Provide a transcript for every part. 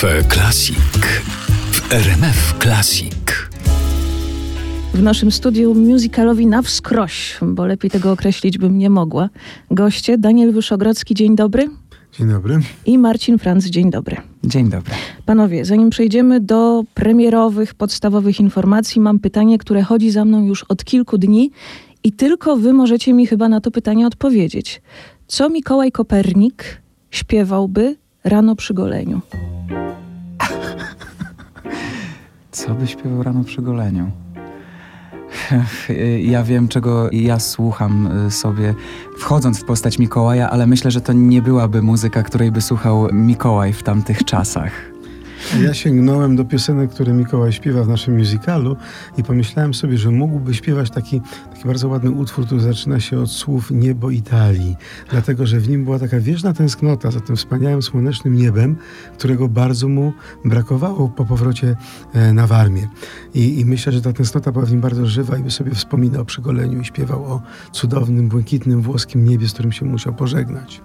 Cafe Classic w RMF Classic. W naszym studiu musicalowi na wskroś, bo lepiej tego określić bym nie mogła. Goście Daniel Wyszogrodzki, dzień dobry. Dzień dobry. I Marcin Franc, dzień dobry. Dzień dobry. Panowie, zanim przejdziemy do premierowych, podstawowych informacji, mam pytanie, które chodzi za mną już od kilku dni i tylko wy możecie mi chyba na to pytanie odpowiedzieć. Co Mikołaj Kopernik śpiewałby rano przy goleniu? Co by śpiewał rano przy goleniu? Ja wiem, czego ja słucham y, sobie, wchodząc w postać Mikołaja, ale myślę, że to nie byłaby muzyka, której by słuchał Mikołaj w tamtych czasach. Ja sięgnąłem do piosenek, które Mikołaj śpiewa w naszym musicalu i pomyślałem sobie, że mógłby śpiewać taki, taki bardzo ładny utwór, który zaczyna się od słów niebo Italii, dlatego że w nim była taka wieżna tęsknota za tym wspaniałym słonecznym niebem, którego bardzo mu brakowało po powrocie e, na Warmię. I, I, myślę, że ta tęsknota była w nim bardzo żywa i by sobie wspominał przy goleniu i śpiewał o cudownym, błękitnym włoskim niebie, z którym się musiał pożegnać.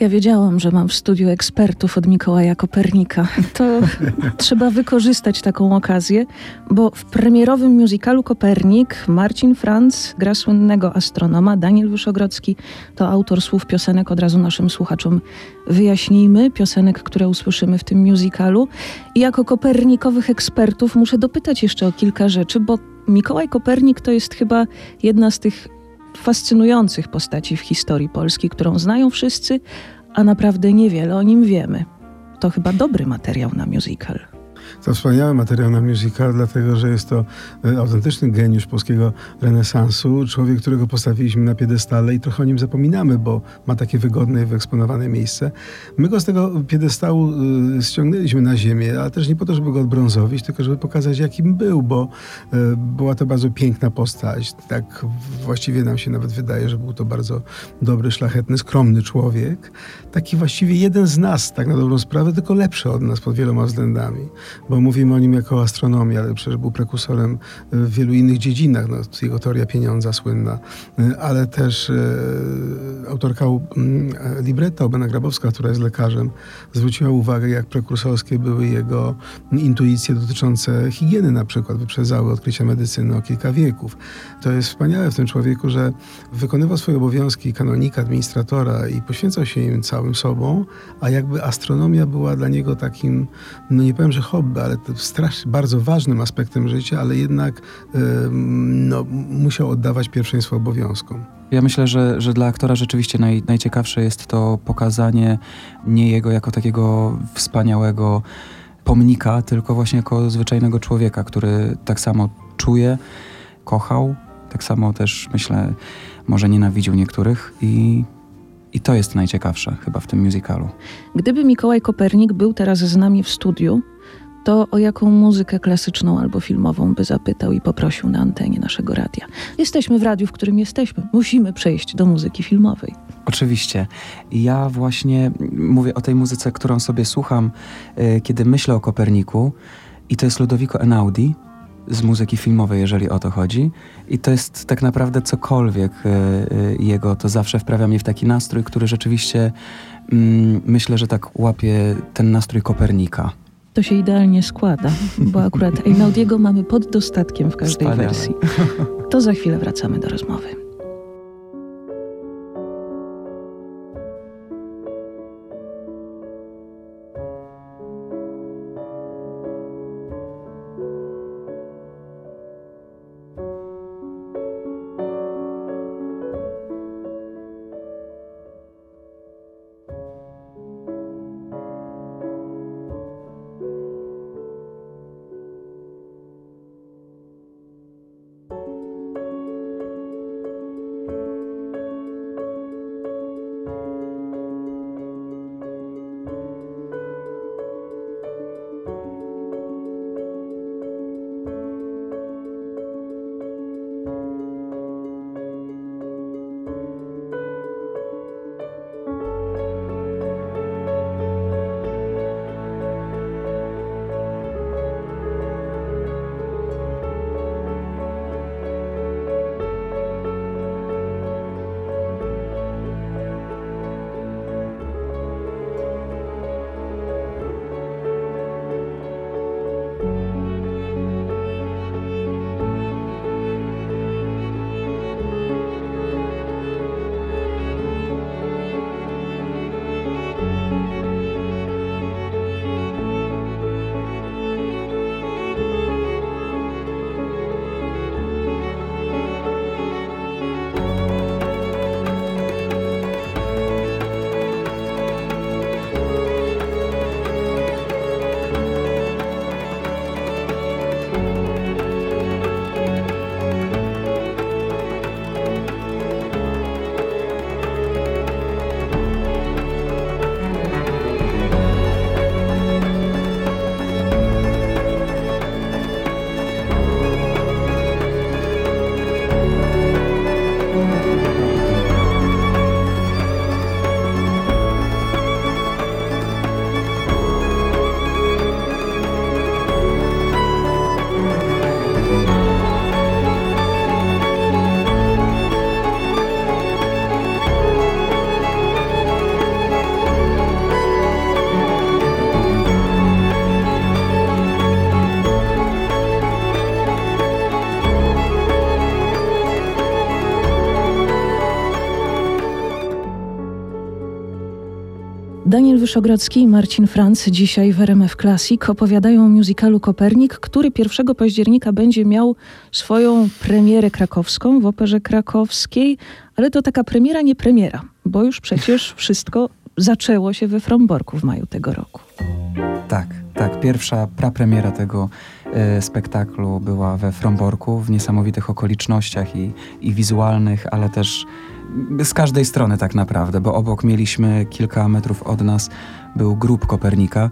Ja wiedziałam, że mam w studiu ekspertów od Mikołaja Kopernika. To trzeba wykorzystać taką okazję, bo w premierowym musicalu Kopernik Marcin Franz gra słynnego astronoma, Daniel Wyszogrodzki to autor słów piosenek, od razu naszym słuchaczom wyjaśnijmy, piosenek, które usłyszymy w tym musicalu. I jako kopernikowych ekspertów muszę dopytać jeszcze o kilka rzeczy, bo Mikołaj Kopernik to jest chyba jedna z tych fascynujących postaci w historii Polski, którą znają wszyscy, a naprawdę niewiele o nim wiemy. To chyba dobry materiał na musical. To wspaniały materiał na musical, dlatego że jest to e, autentyczny geniusz polskiego renesansu, człowiek, którego postawiliśmy na piedestale i trochę o nim zapominamy, bo ma takie wygodne i wyeksponowane miejsce. My go z tego piedestału y, ściągnęliśmy na ziemię, ale też nie po to, żeby go odbrązowić, tylko żeby pokazać, jakim był, bo y, była to bardzo piękna postać. Tak właściwie nam się nawet wydaje, że był to bardzo dobry, szlachetny, skromny człowiek. Taki właściwie jeden z nas, tak na dobrą sprawę, tylko lepszy od nas pod wieloma względami bo mówimy o nim jako o astronomii, ale przecież był prekursorem w wielu innych dziedzinach. No, jego teoria pieniądza słynna, ale też e, autorka mm, libretta Obena Grabowska, która jest lekarzem, zwróciła uwagę, jak prekursorskie były jego intuicje dotyczące higieny na przykład, wyprzedzały odkrycia medycyny o kilka wieków. To jest wspaniałe w tym człowieku, że wykonywał swoje obowiązki kanonika, administratora i poświęcał się im całym sobą, a jakby astronomia była dla niego takim, no nie powiem, że hobby, ale strasznie bardzo ważnym aspektem życia, ale jednak no, musiał oddawać pierwszeństwo obowiązkom. Ja myślę, że, że dla aktora rzeczywiście naj, najciekawsze jest to pokazanie nie jego jako takiego wspaniałego pomnika, tylko właśnie jako zwyczajnego człowieka, który tak samo czuje, kochał, tak samo też myślę, może nienawidził niektórych i i to jest najciekawsze chyba w tym musicalu. Gdyby Mikołaj Kopernik był teraz z nami w studiu, to o jaką muzykę klasyczną albo filmową by zapytał i poprosił na antenie naszego radia. Jesteśmy w radiu, w którym jesteśmy. Musimy przejść do muzyki filmowej. Oczywiście. Ja właśnie mówię o tej muzyce, którą sobie słucham, yy, kiedy myślę o Koperniku. I to jest Ludovico Einaudi z muzyki filmowej, jeżeli o to chodzi. I to jest tak naprawdę cokolwiek yy, jego, to zawsze wprawia mnie w taki nastrój, który rzeczywiście yy, myślę, że tak łapie ten nastrój Kopernika to się idealnie składa, bo akurat Einaudiego mamy pod dostatkiem w każdej Wspaniale. wersji. To za chwilę wracamy do rozmowy. Daniel Wyszogrodzki i Marcin Franc dzisiaj w RMF Classic opowiadają o musicalu Kopernik, który 1 października będzie miał swoją premierę krakowską w Operze Krakowskiej, ale to taka premiera, nie premiera, bo już przecież wszystko zaczęło się we Fromborku w maju tego roku. Tak, tak. Pierwsza prapremiera tego e, spektaklu była we Fromborku w niesamowitych okolicznościach i, i wizualnych, ale też z każdej strony tak naprawdę, bo obok mieliśmy kilka metrów od nas był grób Kopernika,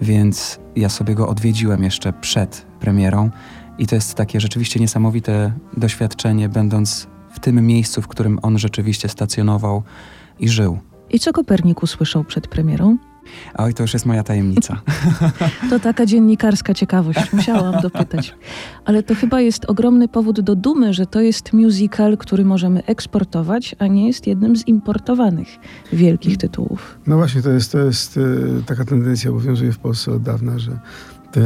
więc ja sobie go odwiedziłem jeszcze przed premierą i to jest takie rzeczywiście niesamowite doświadczenie, będąc w tym miejscu, w którym on rzeczywiście stacjonował i żył. I co Kopernik usłyszał przed premierą? Oj, to już jest moja tajemnica. To taka dziennikarska ciekawość, musiałam dopytać. Ale to chyba jest ogromny powód do dumy, że to jest musical, który możemy eksportować, a nie jest jednym z importowanych wielkich tytułów. No właśnie, to jest, to jest y, taka tendencja obowiązuje w Polsce od dawna, że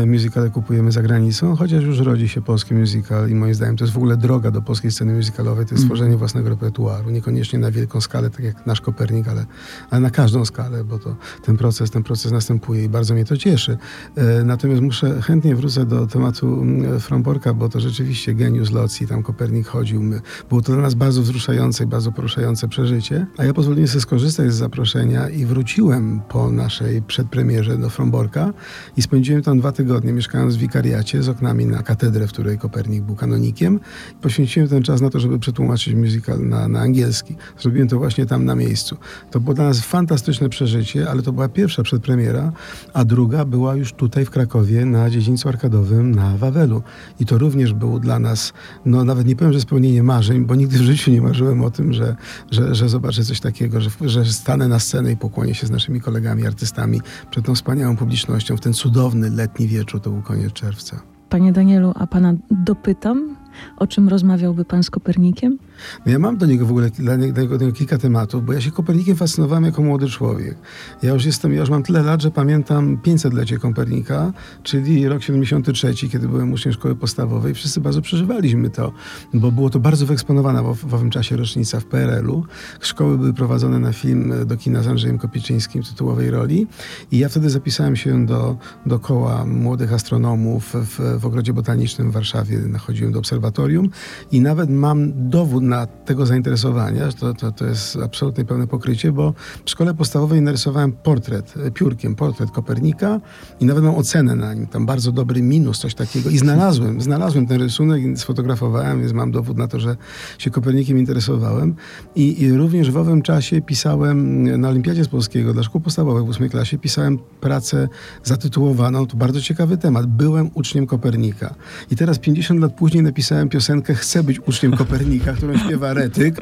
musicale kupujemy za granicą, chociaż już rodzi się polski musical i moim zdaniem to jest w ogóle droga do polskiej sceny musicalowej, to jest mm. stworzenie własnego repertuaru, niekoniecznie na wielką skalę, tak jak nasz Kopernik, ale, ale na każdą skalę, bo to ten proces, ten proces następuje i bardzo mnie to cieszy. E, natomiast muszę, chętnie wrócę do tematu mm, Fromborka, bo to rzeczywiście geniusz locji, tam Kopernik chodził, my, było to dla nas bardzo wzruszające i bardzo poruszające przeżycie, a ja pozwoliłem sobie skorzystać z zaproszenia i wróciłem po naszej przedpremierze do Fromborka i spędziłem tam dwa tygodnie mieszkając w wikariacie z oknami na katedrę, w której Kopernik był kanonikiem. Poświęciłem ten czas na to, żeby przetłumaczyć musical na, na angielski. Zrobiłem to właśnie tam na miejscu. To było dla nas fantastyczne przeżycie, ale to była pierwsza przedpremiera, a druga była już tutaj w Krakowie na dziedzińcu arkadowym na Wawelu. I to również było dla nas, no nawet nie powiem, że spełnienie marzeń, bo nigdy w życiu nie marzyłem o tym, że, że, że zobaczę coś takiego, że, że stanę na scenę i pokłonię się z naszymi kolegami, artystami przed tą wspaniałą publicznością w ten cudowny letni wieczór, to był koniec czerwca. Panie Danielu, a pana dopytam, o czym rozmawiałby pan z Kopernikiem? No ja mam do niego w ogóle dla niego, do niego kilka tematów, bo ja się Kopernikiem fascynowałem jako młody człowiek. Ja już jestem, ja już mam tyle lat, że pamiętam 500-lecie Kopernika, czyli rok 73, kiedy byłem uczniem szkoły podstawowej. Wszyscy bardzo przeżywaliśmy to, bo było to bardzo wyeksponowana w, w owym czasie rocznica w PRL-u. Szkoły były prowadzone na film do kina z Andrzejem Kopiczyńskim w tytułowej roli i ja wtedy zapisałem się do, do koła młodych astronomów w, w Ogrodzie Botanicznym w Warszawie. Nachodziłem do obserwatorium i nawet mam dowód na tego zainteresowania, to, to, to jest absolutnie pełne pokrycie, bo w szkole podstawowej narysowałem portret e, piórkiem, portret Kopernika i nawet mam ocenę na nim, tam bardzo dobry minus, coś takiego. I znalazłem, znalazłem ten rysunek i sfotografowałem, więc mam dowód na to, że się Kopernikiem interesowałem. I, i również w owym czasie pisałem na Olimpiadzie z Polskiego dla szkół podstawowych w ósmej klasie, pisałem pracę zatytułowaną, to bardzo ciekawy temat, byłem uczniem Kopernika. I teraz 50 lat później napisałem piosenkę Chcę być uczniem Kopernika, którą śpiewa Retyk.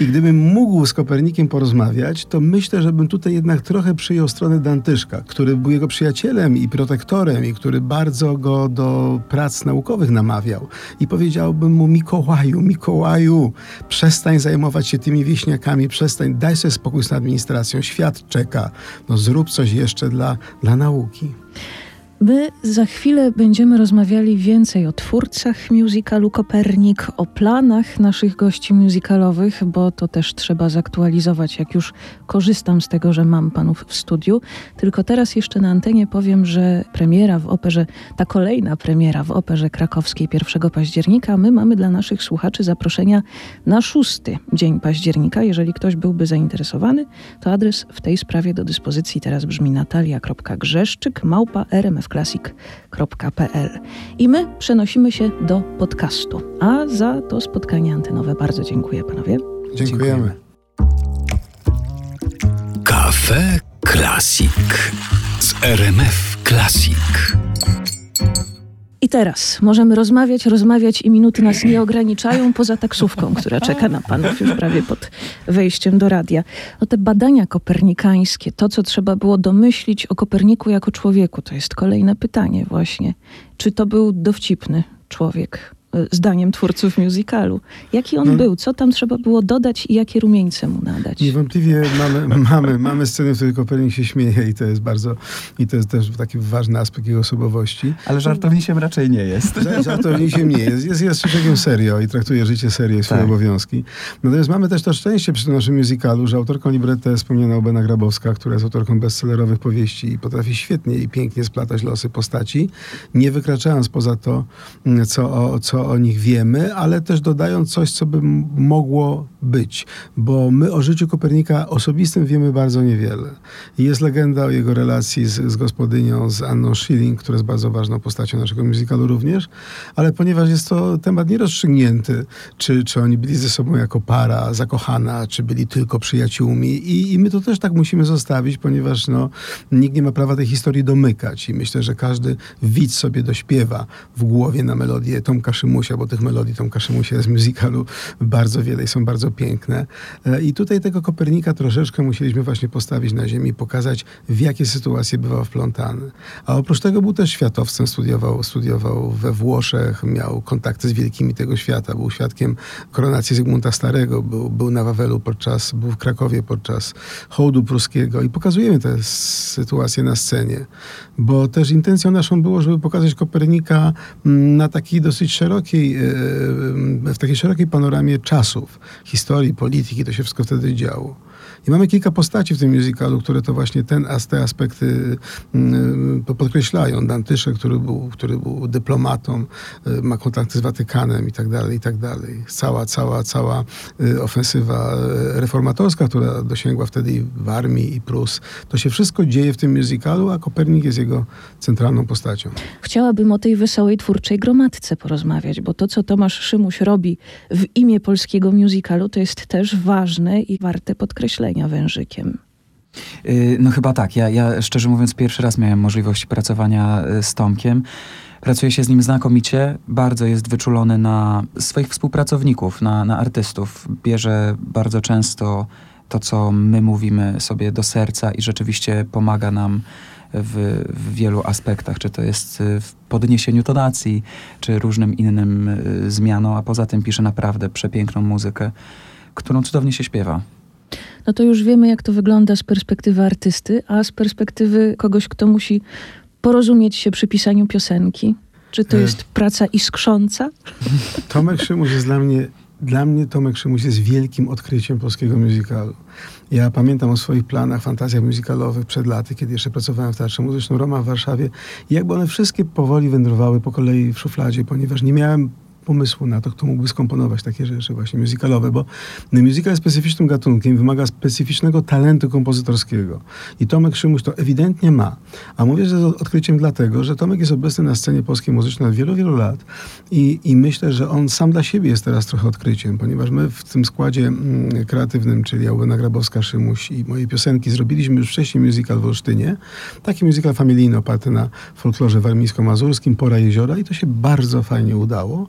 I gdybym mógł z Kopernikiem porozmawiać, to myślę, że bym tutaj jednak trochę przyjął stronę Dantyszka, który był jego przyjacielem i protektorem i który bardzo go do prac naukowych namawiał. I powiedziałbym mu, Mikołaju, Mikołaju, przestań zajmować się tymi wieśniakami, przestań, daj sobie spokój z administracją, świat czeka, no zrób coś jeszcze dla, dla nauki. My za chwilę będziemy rozmawiali więcej o twórcach musicalu Kopernik, o planach naszych gości musicalowych, bo to też trzeba zaktualizować, jak już korzystam z tego, że mam panów w studiu. Tylko teraz jeszcze na antenie powiem, że premiera w operze, ta kolejna premiera w operze krakowskiej 1 października, my mamy dla naszych słuchaczy zaproszenia na szósty dzień października. Jeżeli ktoś byłby zainteresowany, to adres w tej sprawie do dyspozycji teraz brzmi natalia.grzeszczyk małpa rmf classic.pl. I my przenosimy się do podcastu. A za to spotkanie antenowe bardzo dziękuję panowie. Dziękujemy. Kafe Classic z RMF Classic. I teraz możemy rozmawiać, rozmawiać i minuty nas nie ograniczają poza taksówką, która czeka na panów już prawie pod wejściem do radia. O te badania kopernikańskie, to co trzeba było domyślić o Koperniku jako człowieku, to jest kolejne pytanie właśnie. Czy to był dowcipny człowiek? Y, zdaniem twórców musicalu. Jaki on No. był? Co tam trzeba było dodać i jakie rumieńce mu nadać? Niewątpliwie mamy, mamy, mamy scenę, w której Kopernik się śmieje i to jest bardzo, i to jest też taki ważny aspekt jego osobowości. Ale żartownisiem raczej nie jest. Ża- Żartownikiem nie jest. Jest, jest człowiekiem serio i traktuje życie serio i swoje Tak. obowiązki. Natomiast mamy też to szczęście przy tym naszym musicalu, że autorką libretto jest wspomniana Obena Grabowska, która jest autorką bestsellerowych powieści i potrafi świetnie i pięknie splatać losy postaci, nie wykraczając poza to, co o, co o nich wiemy, ale też dodając coś, co by mogło być. Bo my o życiu Kopernika osobistym wiemy bardzo niewiele. Jest legenda o jego relacji z, z gospodynią, z Anną Schilling, która jest bardzo ważną postacią naszego musicalu również, ale ponieważ jest to temat nierozstrzygnięty, czy, czy oni byli ze sobą jako para zakochana, czy byli tylko przyjaciółmi i, i my to też tak musimy zostawić, ponieważ no, nikt nie ma prawa tej historii domykać i myślę, że każdy widz sobie dośpiewa w głowie na melodię Tomka Szymusia, bo tych melodii Tomka Szymusia jest w musicalu bardzo wiele i są bardzo piękne. E, I tutaj tego Kopernika troszeczkę musieliśmy właśnie postawić na ziemi, pokazać w jakie sytuacje bywał wplątany. A oprócz tego był też światowcem, studiował, studiował we Włoszech, miał kontakty z wielkimi tego świata, był świadkiem koronacji Zygmunta Starego, był, był na Wawelu podczas, był w Krakowie podczas hołdu pruskiego i pokazujemy te sytuacje na scenie, bo też intencją naszą było, żeby pokazać Kopernika mm, na takiej dosyć szerokiej, e, w takiej szerokiej panoramie czasów, historii, polityki, to się wszystko wtedy działo. I mamy kilka postaci w tym musicalu, które to właśnie ten, te aspekty mm, po- podkreślają. Dantysze, który był, który był dyplomatą, y, ma kontakty z Watykanem i tak dalej, i tak dalej. Cała, cała, cała y, ofensywa y, reformatorska, która dosięgła wtedy w armii i Prus. To się wszystko dzieje w tym musicalu, a Kopernik jest jego centralną postacią. Chciałabym o tej wesołej twórczej gromadce porozmawiać, bo to, co Tomasz Szymuś robi w imię polskiego musicalu, to jest też ważne i warte podkreślenia wężykiem. Y, No chyba tak. Ja, ja szczerze mówiąc pierwszy raz miałem możliwość pracowania y, z Tomkiem. Pracuje się z nim znakomicie, bardzo jest wyczulony na swoich współpracowników, na, na artystów. Bierze bardzo często to, co my mówimy sobie do serca i rzeczywiście pomaga nam w, w wielu aspektach, czy to jest y, w podniesieniu tonacji, czy różnym innym zmianom, a poza tym pisze naprawdę przepiękną muzykę, którą cudownie się śpiewa. No to już wiemy, jak to wygląda z perspektywy artysty, a z perspektywy kogoś, kto musi porozumieć się przy pisaniu piosenki. Czy to E. jest praca iskrząca? Tomek Szymuś jest dla mnie, dla mnie Tomek Szymuś jest wielkim odkryciem polskiego musicalu. Ja pamiętam o swoich planach, fantazjach musicalowych przed laty, kiedy jeszcze pracowałem w Teatrze Muzycznym Roma w Warszawie i jakby one wszystkie powoli wędrowały po kolei w szufladzie, ponieważ nie miałem pomysłu na to, kto mógłby skomponować takie rzeczy właśnie musicalowe, bo musical jest specyficznym gatunkiem, wymaga specyficznego talentu kompozytorskiego. I Tomek Szymuś to ewidentnie ma. A mówię, że jest odkryciem dlatego, że Tomek jest obecny na scenie polskiej muzycznej od wielu, wielu lat i, i myślę, że on sam dla siebie jest teraz trochę odkryciem, ponieważ my w tym składzie mm, kreatywnym, czyli Aubena Grabowska, Szymuś i moje piosenki, zrobiliśmy już wcześniej musical w Olsztynie. Taki musical familijny oparty na folklorze warmińsko-mazurskim, Pora Jeziora i to się bardzo fajnie udało.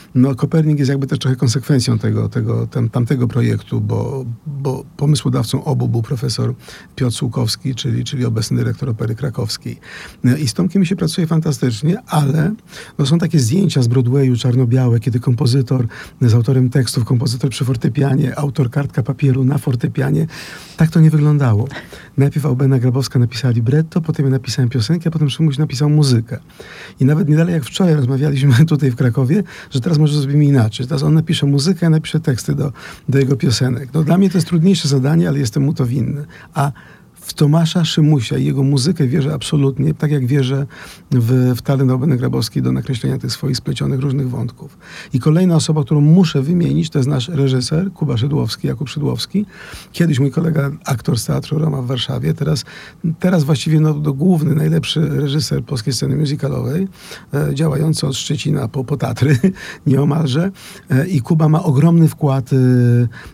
No, Kopernik jest jakby też trochę konsekwencją tego, tego tam, tamtego projektu, bo, bo pomysłodawcą obu był profesor Piotr Słukowski, czyli, czyli obecny dyrektor Opery Krakowskiej. No I z Tomkiem się pracuje fantastycznie, ale no, są takie zdjęcia z Broadwayu czarno-białe, kiedy kompozytor z autorem tekstów, kompozytor przy fortepianie, autor kartka papieru na fortepianie. Tak to nie wyglądało. Najpierw Albena Grabowska napisała libretto, potem ja napisałem piosenkę, a potem Szymuś napisał muzykę. I nawet nie dalej jak wczoraj rozmawialiśmy tutaj w Krakowie, że teraz może zrobimy inaczej. Teraz on napisze muzykę, ja napiszę teksty do, do jego piosenek. No, dla mnie to jest trudniejsze zadanie, ale jestem mu to winny. A w Tomasza Szymusia i jego muzykę wierzę absolutnie, tak jak wierzę w, w talent Albeny Grabowskiej do nakreślenia tych swoich splecionych różnych wątków. I kolejna osoba, którą muszę wymienić, to jest nasz reżyser, Kuba Szydłowski, Jakub Szydłowski. Kiedyś mój kolega, aktor z Teatru Roma w Warszawie, teraz, teraz właściwie no, no, główny, najlepszy reżyser polskiej sceny musicalowej, e, działający od Szczecina po, po Tatry, nieomalże. E, I Kuba ma ogromny wkład e,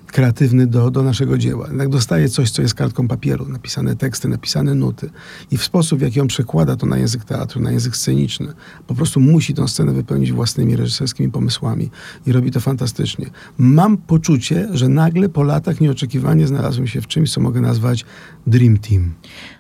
kreatywny do, do naszego dzieła. Jak dostaje coś, co jest kartką papieru napisane, napisane teksty, napisane nuty i w sposób, w jaki on przekłada to na język teatru, na język sceniczny, po prostu musi tę scenę wypełnić własnymi reżyserskimi pomysłami i robi to fantastycznie. Mam poczucie, że nagle po latach nieoczekiwanie znalazłem się w czymś, co mogę nazwać Dream Team.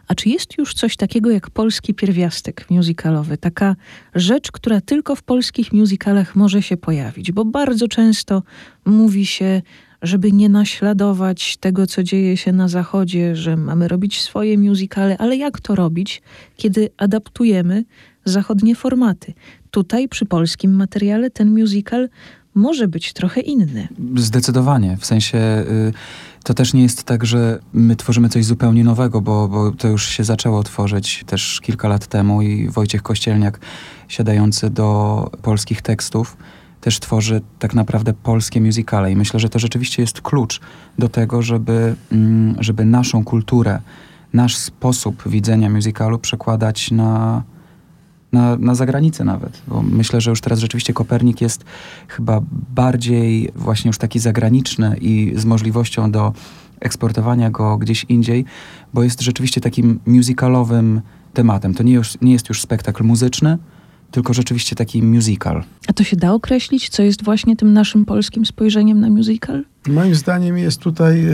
A czy jest już coś takiego jak polski pierwiastek musicalowy? Taka rzecz, która tylko w polskich musicalach może się pojawić, bo bardzo często mówi się, żeby nie naśladować tego, co dzieje się na zachodzie, że mamy robić swoje musicale, ale jak to robić, kiedy adaptujemy zachodnie formaty? Tutaj przy polskim materiale ten musical może być trochę inny. Zdecydowanie. W sensie y, to też nie jest tak, że my tworzymy coś zupełnie nowego, bo, bo to już się zaczęło tworzyć też kilka lat temu i Wojciech Kościelniak, siadający do polskich tekstów, też tworzy tak naprawdę polskie musicale. I myślę, że to rzeczywiście jest klucz do tego, żeby, mm, żeby naszą kulturę, nasz sposób widzenia musicalu przekładać na, na, na zagranicę nawet. Bo myślę, że już teraz rzeczywiście Kopernik jest chyba bardziej właśnie już taki zagraniczny i z możliwością do eksportowania go gdzieś indziej, bo jest rzeczywiście takim musicalowym tematem. To nie, już, nie jest już spektakl muzyczny, tylko rzeczywiście taki musical. A to się da określić, co jest właśnie tym naszym polskim spojrzeniem na musical? Moim zdaniem jest tutaj e,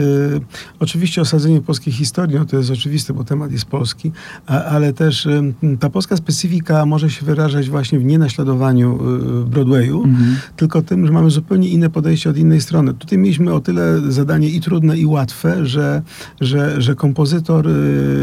oczywiście osadzenie polskiej historii, no to jest oczywiste, bo temat jest polski, a, ale też e, ta polska specyfika może się wyrażać właśnie w nienaśladowaniu e, Broadwayu, mhm. tylko tym, że mamy zupełnie inne podejście od innej strony. Tutaj mieliśmy o tyle zadanie i trudne, i łatwe, że, że, że kompozytor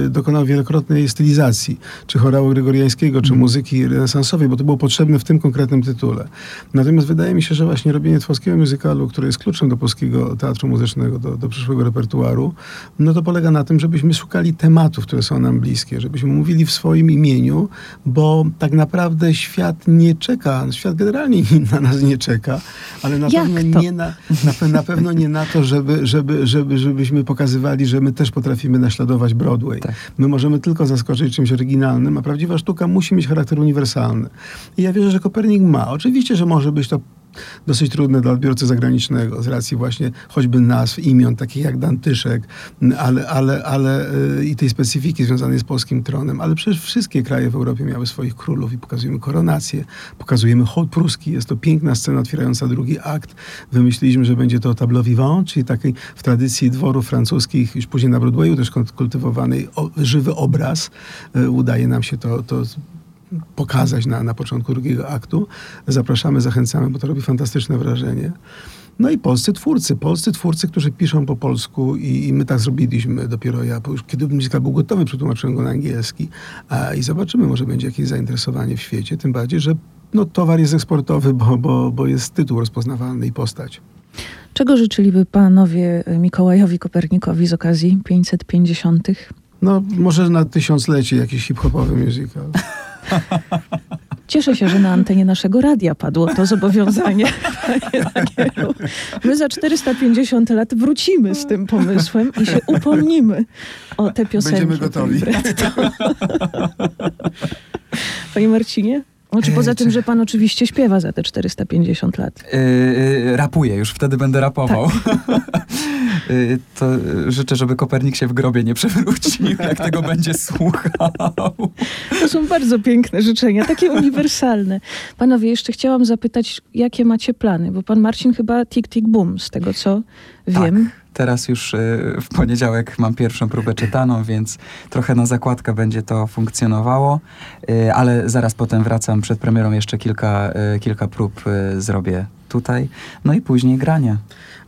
dokonał wielokrotnej stylizacji, czy chorału gregoriańskiego, czy mhm. muzyki renesansowej, bo to było potrzebne w tym konkretnym tytule. Natomiast wydaje mi się, że właśnie robienie polskiego muzykalu, które jest kluczem do polskiego teatru muzycznego, do, do przyszłego repertuaru, no to polega na tym, żebyśmy szukali tematów, które są nam bliskie, żebyśmy mówili w swoim imieniu, bo tak naprawdę świat nie czeka, świat generalnie na nas nie czeka, ale na Jak pewno to? nie na, na, na, pewno nie na to, żeby, żeby, żeby, żebyśmy pokazywali, że my też potrafimy naśladować Broadway. Tak. My możemy tylko zaskoczyć czymś oryginalnym, a prawdziwa sztuka musi mieć charakter uniwersalny. I ja wierzę, że Kopernik ma. Oczywiście, że może być to dosyć trudne dla odbiorcy zagranicznego z racji właśnie choćby nazw, imion, takich jak Dantyszek, ale, ale, ale y, i tej specyfiki związanej z polskim tronem. Ale przecież wszystkie kraje w Europie miały swoich królów i pokazujemy koronację, pokazujemy hołd pruski. Jest to piękna scena otwierająca drugi akt. Wymyśliliśmy, że będzie to tableau vivant, czyli takiej w tradycji dworów francuskich, już później na Broadwayu też kultywowanej o, żywy obraz. Y, udaje nam się to, to pokazać na, na początku drugiego aktu. Zapraszamy, zachęcamy, bo to robi fantastyczne wrażenie. No i polscy twórcy, polscy twórcy, którzy piszą po polsku i, i my tak zrobiliśmy dopiero ja, bo już kiedy musical był gotowy, przetłumaczyłem go na angielski a, i zobaczymy, może będzie jakieś zainteresowanie w świecie, tym bardziej, że no, towar jest eksportowy, bo, bo, bo jest tytuł rozpoznawalny i postać. Czego życzyliby panowie Mikołajowi Kopernikowi z okazji 550? No, może na tysiąclecie jakiś hip-hopowy musical. Cieszę się, że na antenie naszego radia padło to zobowiązanie. My za 450 lat wrócimy z tym pomysłem i się upomnimy o te piosenki. Będziemy gotowi. Panie Marcinie? Znaczy poza tym, że pan oczywiście śpiewa za te 450 lat. Yy, rapuję, już wtedy będę rapował. Tak. yy, to życzę, żeby Kopernik się w grobie nie przewrócił, jak tego będzie słuchał. To są bardzo piękne życzenia, takie uniwersalne. Panowie, jeszcze chciałam zapytać, jakie macie plany? Bo pan Marcin chyba tik-tik-boom, z tego co wiem. Tak. Teraz już y, w poniedziałek mam pierwszą próbę czytaną, więc trochę na zakładkę będzie to funkcjonowało, y, ale zaraz potem wracam przed premierą jeszcze kilka, y, kilka prób zrobię tutaj, no i później granie.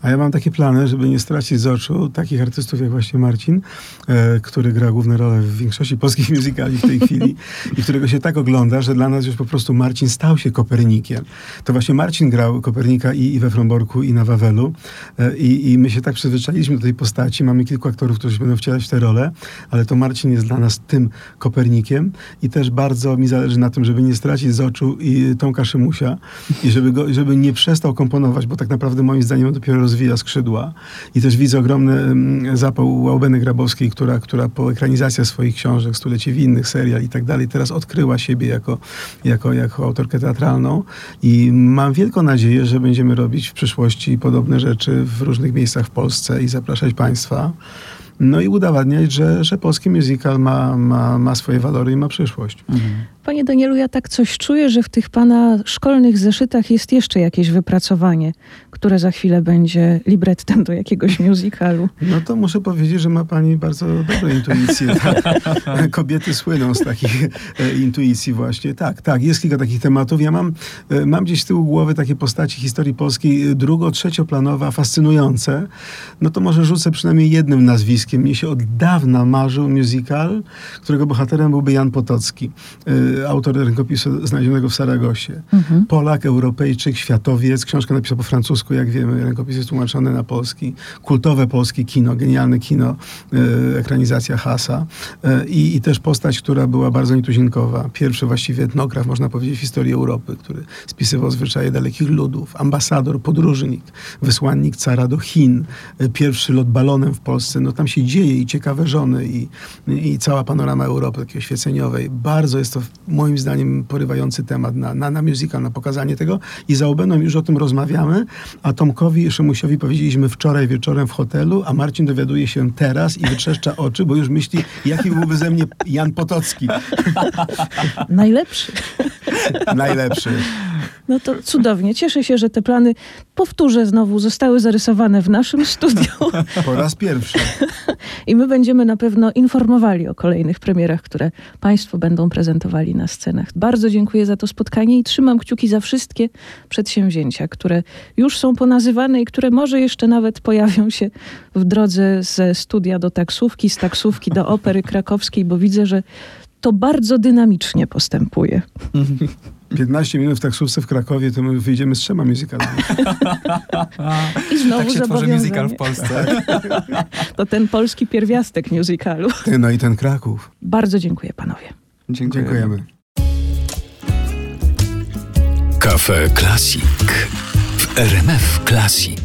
A ja mam takie plany, żeby nie stracić z oczu takich artystów jak właśnie Marcin, e, który gra główne role w większości polskich musicali w tej chwili i którego się tak ogląda, że dla nas już po prostu Marcin stał się Kopernikiem. To właśnie Marcin grał Kopernika i, i we Fromborku, i na Wawelu e, i, i my się tak przyzwyczailiśmy do tej postaci. Mamy kilku aktorów, którzy będą wcielać w te role, ale to Marcin jest dla nas tym Kopernikiem i też bardzo mi zależy na tym, żeby nie stracić z oczu i Tomka Szymusia i żeby, go, żeby nie przestał komponować, bo tak naprawdę moim zdaniem dopiero rozwija skrzydła. I też widzę ogromny mm, zapał Łałbeny Grabowskiej, która, która po ekranizacji swoich książek, Stulecie Winnych, serial i tak dalej, teraz odkryła siebie jako, jako, jako autorkę teatralną. I mam wielką nadzieję, że będziemy robić w przyszłości podobne rzeczy w różnych miejscach w Polsce i zapraszać Państwa. no i udowadniać, że, że polski musical ma, ma, ma swoje walory i ma przyszłość. Mhm. Panie Danielu, ja tak coś czuję, że w tych pana szkolnych zeszytach jest jeszcze jakieś wypracowanie, które za chwilę będzie librettem do jakiegoś musicalu. No to muszę powiedzieć, że ma pani bardzo dobre intuicje. Tak? Kobiety słyną z takich e, intuicji właśnie. Tak, tak, jest kilka takich tematów. Ja mam, e, mam gdzieś z tyłu głowy takie postaci historii polskiej e, drugo, trzecioplanowe, a fascynujące. No to może rzucę przynajmniej jednym nazwiskiem. Mnie się od dawna marzył musical, którego bohaterem byłby Jan Potocki, autor rękopisu znalezionego w Saragosie. Mhm. Polak, Europejczyk, światowiec. Książkę napisał po francusku, jak wiemy. Rękopis jest tłumaczony na polski. Kultowe polskie kino, genialne kino, e, ekranizacja Hasa. E, i, I też postać, która była bardzo nietuzinkowa. Pierwszy właściwie etnograf, można powiedzieć, w historii Europy, który spisywał zwyczaje dalekich ludów. Ambasador, podróżnik, wysłannik cara do Chin. Pierwszy lot balonem w Polsce. No tam się dzieje i ciekawe żony i, i cała panorama Europy takiej oświeceniowej. Bardzo jest to moim zdaniem porywający temat na, na, na musical, na pokazanie tego. I za Obeną już o tym rozmawiamy, a Tomkowi Szymusiowi powiedzieliśmy wczoraj wieczorem w hotelu, a Marcin dowiaduje się teraz i wytrzeszcza oczy, bo już myśli, jaki byłby ze mnie Jan Potocki. Najlepszy. Najlepszy. No to cudownie. Cieszę się, że te plany, powtórzę znowu, zostały zarysowane w naszym studiu Po raz pierwszy. i my będziemy na pewno informowali o kolejnych premierach, które Państwo będą prezentowali na scenach. Bardzo dziękuję za to spotkanie i trzymam kciuki za wszystkie przedsięwzięcia, które już są ponazywane i które może jeszcze nawet pojawią się w drodze ze studia do taksówki, z taksówki do opery krakowskiej, bo widzę, że to bardzo dynamicznie postępuje. 15 minut w taksówce w Krakowie, to my wyjdziemy z trzema musicalami. I znowu Tak się tworzy musical w Polsce. To ten polski pierwiastek musicalu. Ty, no i ten Kraków. Bardzo dziękuję panowie. Dziękuję. Dziękujemy. Kafe Classic w RMF Classic.